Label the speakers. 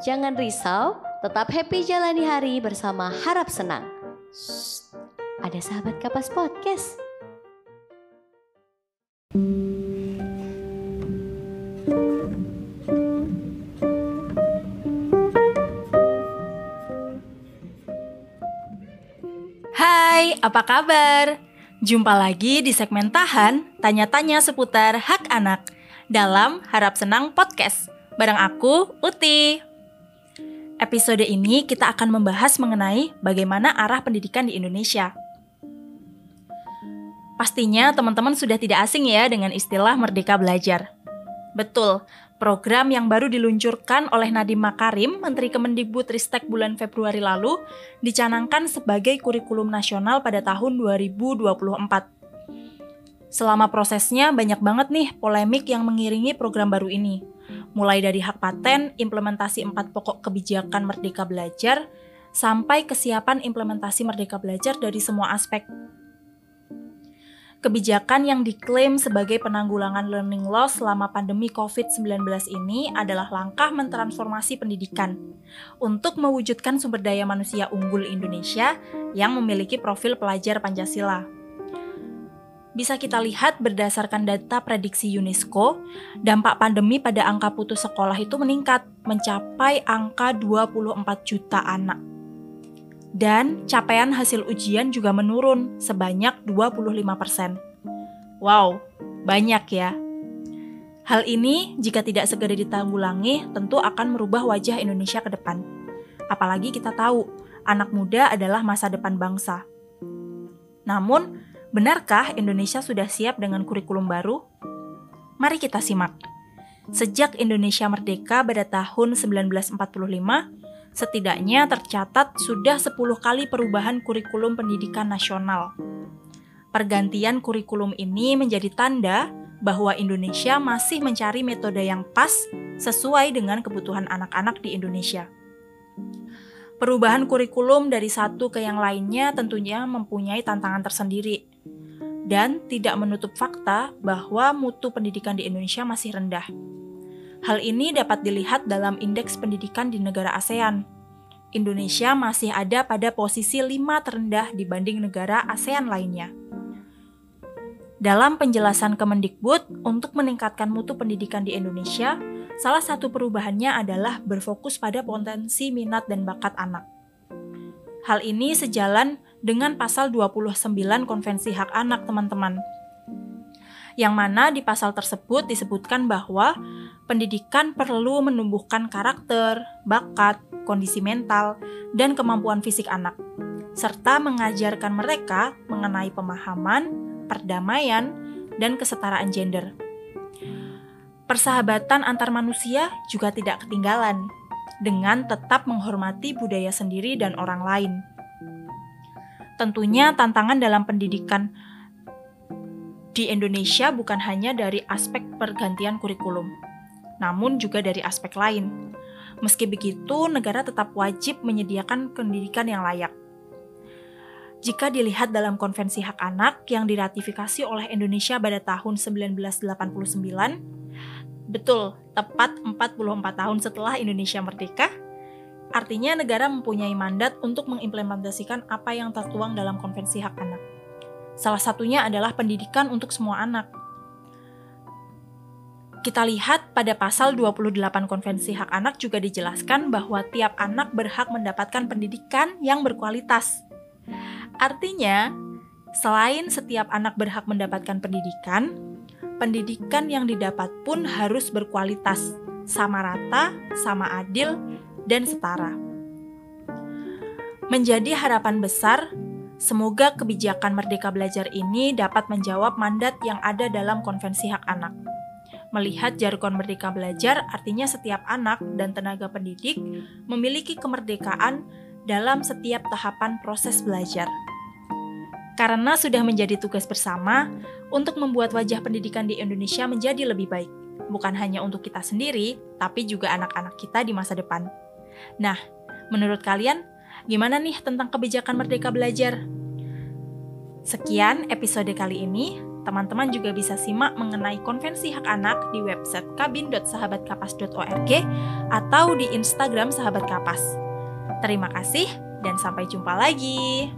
Speaker 1: Jangan risau, tetap happy jalani hari bersama Harap Senang. Shh, ada sahabat Kapas Podcast.
Speaker 2: Hai, apa kabar? Jumpa lagi di segmen Tahan, tanya-tanya seputar hak anak dalam Harap Senang Podcast. Bareng aku, Uti. Episode ini kita akan membahas mengenai bagaimana arah pendidikan di Indonesia. Pastinya teman-teman sudah tidak asing ya dengan istilah Merdeka Belajar. Betul, program yang baru diluncurkan oleh Nadiem Makarim, Menteri Kemendikbudristek bulan Februari lalu, dicanangkan sebagai kurikulum nasional pada tahun 2024. Selama prosesnya banyak banget nih polemik yang mengiringi program baru ini mulai dari hak paten, implementasi empat pokok kebijakan Merdeka Belajar, sampai kesiapan implementasi Merdeka Belajar dari semua aspek. Kebijakan yang diklaim sebagai penanggulangan learning loss selama pandemi COVID-19 ini adalah langkah mentransformasi pendidikan untuk mewujudkan sumber daya manusia unggul Indonesia yang memiliki profil pelajar Pancasila bisa kita lihat berdasarkan data prediksi UNESCO, dampak pandemi pada angka putus sekolah itu meningkat mencapai angka 24 juta anak. Dan capaian hasil ujian juga menurun sebanyak 25%. Wow, banyak ya. Hal ini jika tidak segera ditanggulangi tentu akan merubah wajah Indonesia ke depan. Apalagi kita tahu, anak muda adalah masa depan bangsa. Namun, Benarkah Indonesia sudah siap dengan kurikulum baru? Mari kita simak. Sejak Indonesia merdeka pada tahun 1945, setidaknya tercatat sudah 10 kali perubahan kurikulum pendidikan nasional. Pergantian kurikulum ini menjadi tanda bahwa Indonesia masih mencari metode yang pas sesuai dengan kebutuhan anak-anak di Indonesia. Perubahan kurikulum dari satu ke yang lainnya tentunya mempunyai tantangan tersendiri dan tidak menutup fakta bahwa mutu pendidikan di Indonesia masih rendah. Hal ini dapat dilihat dalam indeks pendidikan di negara ASEAN. Indonesia masih ada pada posisi 5 terendah dibanding negara ASEAN lainnya. Dalam penjelasan Kemendikbud untuk meningkatkan mutu pendidikan di Indonesia, Salah satu perubahannya adalah berfokus pada potensi minat dan bakat anak. Hal ini sejalan dengan pasal 29 Konvensi Hak Anak, teman-teman. Yang mana di pasal tersebut disebutkan bahwa pendidikan perlu menumbuhkan karakter, bakat, kondisi mental, dan kemampuan fisik anak, serta mengajarkan mereka mengenai pemahaman, perdamaian, dan kesetaraan gender persahabatan antar manusia juga tidak ketinggalan, dengan tetap menghormati budaya sendiri dan orang lain. Tentunya, tantangan dalam pendidikan di Indonesia bukan hanya dari aspek pergantian kurikulum, namun juga dari aspek lain. Meski begitu, negara tetap wajib menyediakan pendidikan yang layak. Jika dilihat dalam Konvensi Hak Anak yang diratifikasi oleh Indonesia pada tahun 1989, Betul, tepat 44 tahun setelah Indonesia merdeka, artinya negara mempunyai mandat untuk mengimplementasikan apa yang tertuang dalam Konvensi Hak Anak. Salah satunya adalah pendidikan untuk semua anak. Kita lihat pada pasal 28 Konvensi Hak Anak juga dijelaskan bahwa tiap anak berhak mendapatkan pendidikan yang berkualitas. Artinya, selain setiap anak berhak mendapatkan pendidikan, pendidikan yang didapat pun harus berkualitas, sama rata, sama adil, dan setara. Menjadi harapan besar, semoga kebijakan Merdeka Belajar ini dapat menjawab mandat yang ada dalam Konvensi Hak Anak. Melihat jargon Merdeka Belajar, artinya setiap anak dan tenaga pendidik memiliki kemerdekaan dalam setiap tahapan proses belajar. Karena sudah menjadi tugas bersama, untuk membuat wajah pendidikan di Indonesia menjadi lebih baik, bukan hanya untuk kita sendiri, tapi juga anak-anak kita di masa depan. Nah, menurut kalian, gimana nih tentang kebijakan Merdeka Belajar? Sekian episode kali ini. Teman-teman juga bisa simak mengenai konvensi hak anak di website kabin.sahabatkapas.org atau di Instagram Sahabat Kapas. Terima kasih dan sampai jumpa lagi.